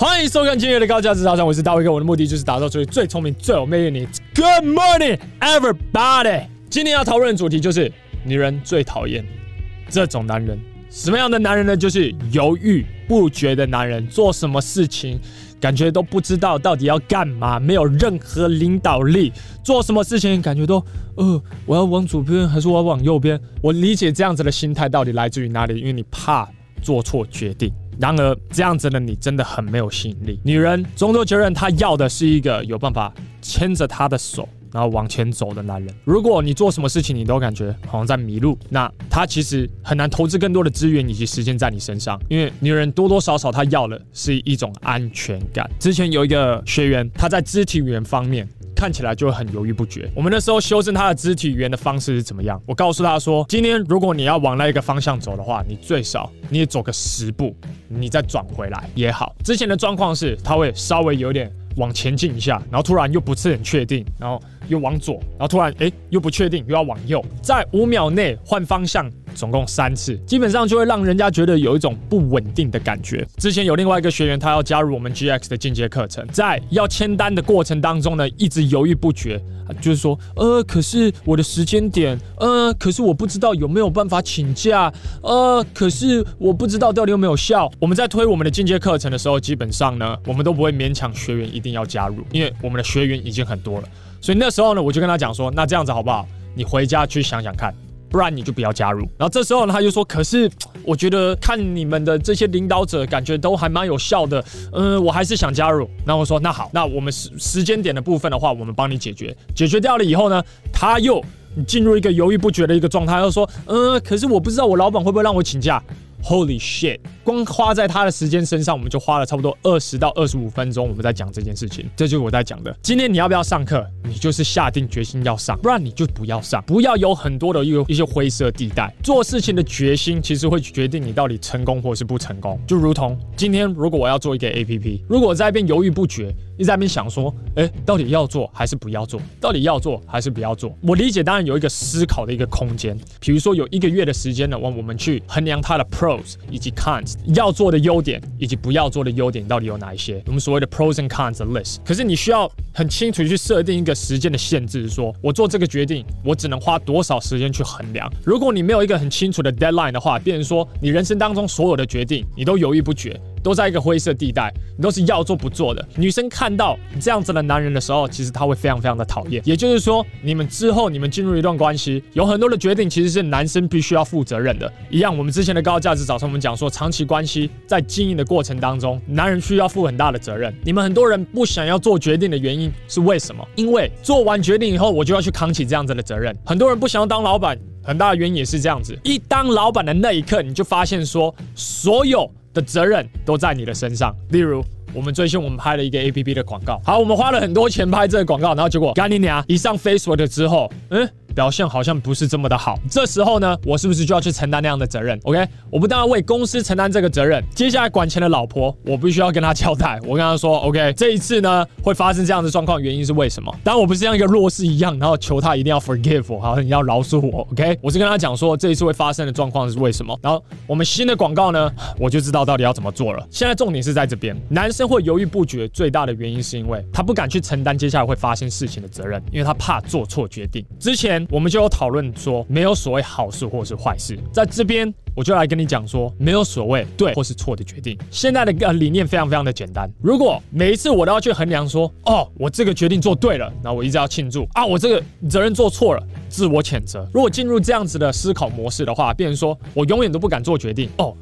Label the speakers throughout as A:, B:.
A: 欢迎收看今天的高价值早餐，我是大卫哥，我的目的就是打造出最聪明、最有魅力的你。Good morning, everybody！今天要讨论的主题就是女人最讨厌这种男人。什么样的男人呢？就是犹豫不决的男人，做什么事情感觉都不知道到底要干嘛，没有任何领导力，做什么事情感觉都呃，我要往左边还是我要往右边？我理解这样子的心态到底来自于哪里？因为你怕做错决定。然而，这样子的你真的很没有吸引力。女人终究觉得她要的是一个有办法牵着她的手，然后往前走的男人。如果你做什么事情你都感觉好像在迷路，那她其实很难投资更多的资源以及时间在你身上。因为女人多多少少她要的是一种安全感。之前有一个学员，他在肢体语言方面。看起来就会很犹豫不决。我们那时候修正他的肢体语言的方式是怎么样？我告诉他说，今天如果你要往那一个方向走的话，你最少你也走个十步，你再转回来也好。之前的状况是他会稍微有点往前进一下，然后突然又不是很确定，然后又往左，然后突然哎又不确定，又要往右，在五秒内换方向。总共三次，基本上就会让人家觉得有一种不稳定的感觉。之前有另外一个学员，他要加入我们 GX 的进阶课程，在要签单的过程当中呢，一直犹豫不决，就是说，呃，可是我的时间点，呃，可是我不知道有没有办法请假，呃，可是我不知道到底有没有效。我们在推我们的进阶课程的时候，基本上呢，我们都不会勉强学员一定要加入，因为我们的学员已经很多了。所以那时候呢，我就跟他讲说，那这样子好不好？你回家去想想看。不然你就不要加入。然后这时候呢，他就说：“可是我觉得看你们的这些领导者，感觉都还蛮有效的。嗯，我还是想加入。”然后我说：“那好，那我们时时间点的部分的话，我们帮你解决。解决掉了以后呢，他又进入一个犹豫不决的一个状态，他又说：嗯，可是我不知道我老板会不会让我请假。” Holy shit！光花在他的时间身上，我们就花了差不多二十到二十五分钟。我们在讲这件事情，这就是我在讲的。今天你要不要上课？你就是下定决心要上，不然你就不要上。不要有很多的一一些灰色地带。做事情的决心，其实会决定你到底成功或是不成功。就如同今天，如果我要做一个 APP，如果我在一边犹豫不决，你在那边想说，哎，到底要做还是不要做？到底要做还是不要做？我理解，当然有一个思考的一个空间。比如说有一个月的时间呢，我我们去衡量它的 pros 以及 cons，要做的优点以及不要做的优点到底有哪一些？我们所谓的 pros and cons 的 list。可是你需要很清楚去设定一个时间的限制，说我做这个决定，我只能花多少时间去衡量。如果你没有一个很清楚的 deadline 的话，变成说你人生当中所有的决定，你都犹豫不决。都在一个灰色地带，你都是要做不做的。女生看到这样子的男人的时候，其实她会非常非常的讨厌。也就是说，你们之后你们进入一段关系，有很多的决定其实是男生必须要负责任的。一样，我们之前的高价值早上我们讲说，长期关系在经营的过程当中，男人需要负很大的责任。你们很多人不想要做决定的原因是为什么？因为做完决定以后，我就要去扛起这样子的责任。很多人不想要当老板，很大的原因也是这样子。一当老板的那一刻，你就发现说，所有。的责任都在你的身上。例如，我们最近我们拍了一个 APP 的广告，好，我们花了很多钱拍这个广告，然后结果干你娘，一上 Facebook 之后，嗯。表现好像不是这么的好，这时候呢，我是不是就要去承担那样的责任？OK，我不但要为公司承担这个责任，接下来管钱的老婆，我必须要跟她交代。我跟她说，OK，这一次呢会发生这样的状况，原因是为什么？当然我不是像一个弱势一样，然后求她一定要 forgive 我，好像，你要饶恕我，OK？我是跟她讲说，这一次会发生的状况是为什么？然后我们新的广告呢，我就知道到底要怎么做了。现在重点是在这边，男生会犹豫不决，最大的原因是因为他不敢去承担接下来会发生事情的责任，因为他怕做错决定。之前。我们就有讨论说，没有所谓好事或是坏事，在这边我就来跟你讲说，没有所谓对或是错的决定。现在的个理念非常非常的简单，如果每一次我都要去衡量说，哦，我这个决定做对了，那我一直要庆祝啊，我这个责任做错了，自我谴责。如果进入这样子的思考模式的话，变成说我永远都不敢做决定哦，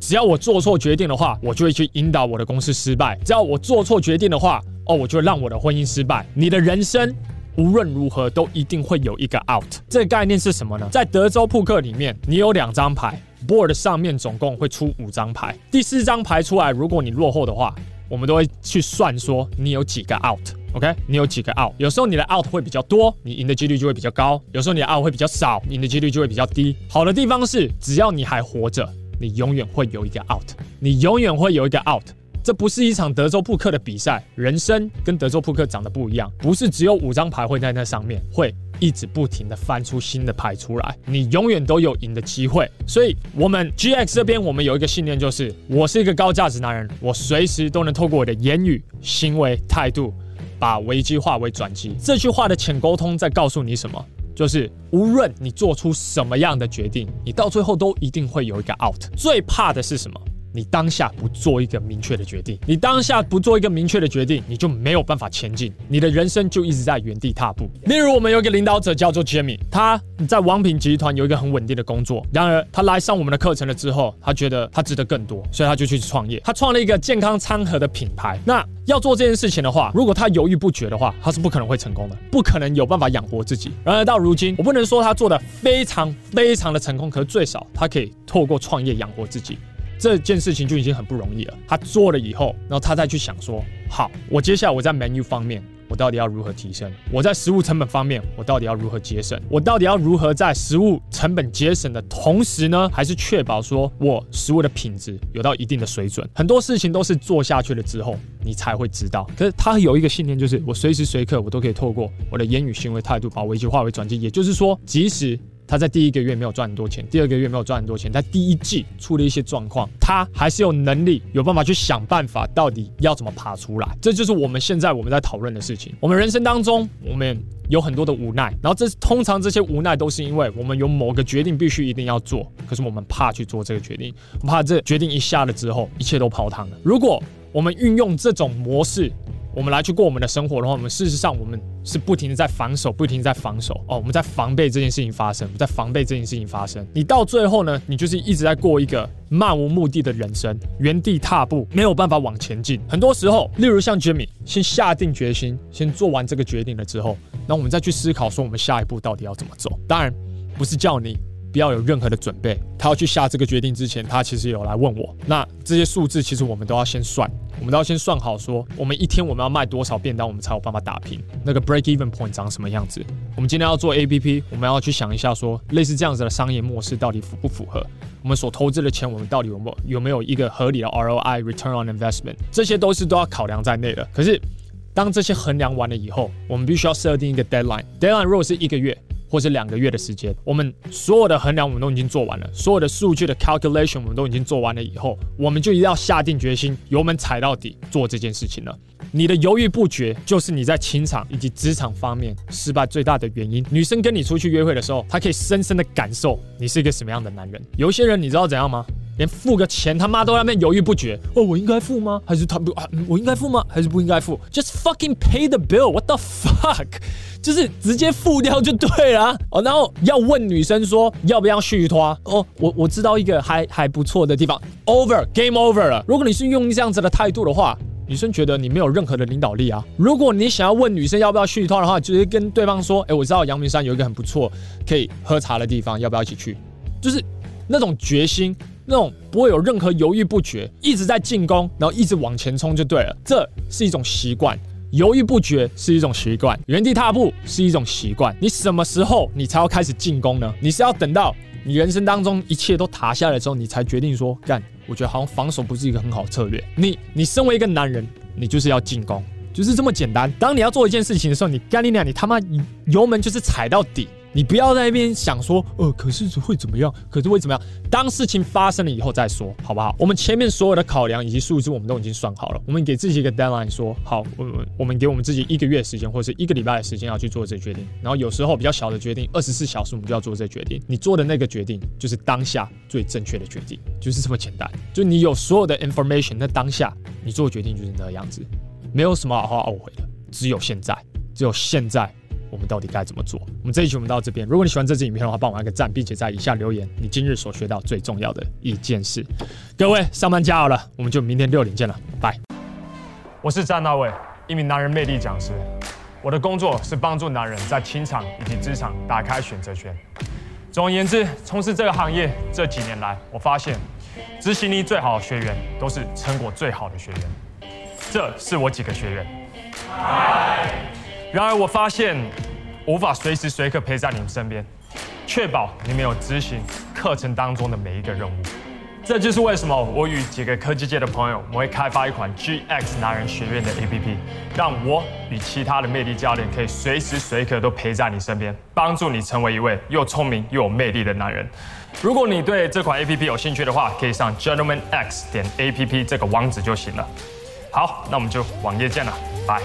A: 只要我做错决定的话，我就会去引导我的公司失败；只要我做错决定的话，哦，我就会让我的婚姻失败。你的人生。无论如何，都一定会有一个 out。这个概念是什么呢？在德州扑克里面，你有两张牌，board 上面总共会出五张牌。第四张牌出来，如果你落后的话，我们都会去算说你有几个 out。OK，你有几个 out？有时候你的 out 会比较多，你赢的几率就会比较高；有时候你的 out 会比较少，赢的几率就会比较低。好的地方是，只要你还活着，你永远会有一个 out，你永远会有一个 out。这不是一场德州扑克的比赛，人生跟德州扑克长得不一样，不是只有五张牌会在那上面，会一直不停的翻出新的牌出来，你永远都有赢的机会。所以，我们 GX 这边我们有一个信念，就是我是一个高价值男人，我随时都能透过我的言语、行为、态度，把危机化为转机。这句话的潜沟通在告诉你什么？就是无论你做出什么样的决定，你到最后都一定会有一个 out。最怕的是什么？你当下不做一个明确的决定，你当下不做一个明确的决定，你就没有办法前进，你的人生就一直在原地踏步。例如，我们有一个领导者叫做 Jimmy，他在王品集团有一个很稳定的工作。然而，他来上我们的课程了之后，他觉得他值得更多，所以他就去创业。他创了一个健康餐盒的品牌。那要做这件事情的话，如果他犹豫不决的话，他是不可能会成功的，不可能有办法养活自己。然而到如今，我不能说他做的非常非常的成功，可是最少他可以透过创业养活自己。这件事情就已经很不容易了。他做了以后，然后他再去想说：好，我接下来我在 menu 方面，我到底要如何提升？我在食物成本方面，我到底要如何节省？我到底要如何在食物成本节省的同时呢，还是确保说我食物的品质有到一定的水准？很多事情都是做下去了之后，你才会知道。可是他有一个信念，就是我随时随刻我都可以透过我的言语、行为、态度，把危机化为转机。也就是说，即使他在第一个月没有赚很多钱，第二个月没有赚很多钱，他第一季出了一些状况，他还是有能力、有办法去想办法，到底要怎么爬出来。这就是我们现在我们在讨论的事情。我们人生当中，我们有很多的无奈，然后这通常这些无奈都是因为我们有某个决定必须一定要做，可是我们怕去做这个决定，怕这决定一下了之后，一切都泡汤了。如果我们运用这种模式，我们来去过我们的生活的话，我们事实上我们是不停的在防守，不停地在防守哦，我们在防备这件事情发生，我们在防备这件事情发生。你到最后呢，你就是一直在过一个漫无目的的人生，原地踏步，没有办法往前进。很多时候，例如像 Jimmy，先下定决心，先做完这个决定了之后，那我们再去思考说，我们下一步到底要怎么走。当然，不是叫你。不要有任何的准备。他要去下这个决定之前，他其实有来问我。那这些数字其实我们都要先算，我们都要先算好，说我们一天我们要卖多少便当，我们才有办法打平那个 break even point 长什么样子。我们今天要做 APP，我们要去想一下，说类似这样子的商业模式到底符不符合我们所投资的钱，我们到底有没有有没有一个合理的 ROI return on investment，这些都是都要考量在内的。可是当这些衡量完了以后，我们必须要设定一个 deadline。deadline 如果是一个月。或是两个月的时间，我们所有的衡量我们都已经做完了，所有的数据的 calculation 我们都已经做完了以后，我们就一定要下定决心，油门踩到底做这件事情了。你的犹豫不决，就是你在情场以及职场方面失败最大的原因。女生跟你出去约会的时候，她可以深深的感受你是一个什么样的男人。有些人你知道怎样吗？连付个钱他妈都在那边犹豫不决。哦，我应该付吗？还是他不啊？我应该付吗？还是不应该付？Just fucking pay the bill. What the fuck？就是直接付掉就对了哦。然后要问女生说要不要续拖哦。我我知道一个还还不错的地方。Over game over 了。如果你是用这样子的态度的话，女生觉得你没有任何的领导力啊。如果你想要问女生要不要续拖的话，直接跟对方说：哎，我知道阳明山有一个很不错可以喝茶的地方，要不要一起去？就是那种决心。那种不会有任何犹豫不决，一直在进攻，然后一直往前冲就对了。这是一种习惯，犹豫不决是一种习惯，原地踏步是一种习惯。你什么时候你才要开始进攻呢？你是要等到你人生当中一切都塌下来之后，你才决定说干？我觉得好像防守不是一个很好策略。你你身为一个男人，你就是要进攻，就是这么简单。当你要做一件事情的时候，你干你娘，你他妈油门就是踩到底。你不要在那边想说，呃，可是会怎么样？可是会怎么样？当事情发生了以后再说，好不好？我们前面所有的考量以及数字，我们都已经算好了。我们给自己一个 deadline，说好，我我们给我们自己一个月时间，或者是一个礼拜的时间要去做这个决定。然后有时候比较小的决定，二十四小时我们就要做这个决定。你做的那个决定就是当下最正确的决定，就是这么简单。就你有所有的 information，那当下你做决定就是那个样子，没有什么好后悔的，只有现在，只有现在。我们到底该怎么做？我们这一期我们到这边。如果你喜欢这支影片的话，帮我按个赞，并且在以下留言你今日所学到最重要的一件事。各位上班加油了，我们就明天六点见了，拜。我是詹大卫，一名男人魅力讲师。我的工作是帮助男人在情场以及职场打开选择权。总而言之，从事这个行业这几年来，我发现执行力最好的学员都是成果最好的学员。这是我几个学员。然而，我发现无法随时随刻陪在你们身边，确保你们有执行课程当中的每一个任务。这就是为什么我与几个科技界的朋友，我们会开发一款 GX 男人学院的 APP，让我与其他的魅力教练可以随时随刻都陪在你身边，帮助你成为一位又聪明又有魅力的男人。如果你对这款 APP 有兴趣的话，可以上 gentlemanx 点 APP 这个网址就行了。好，那我们就网页见了，拜。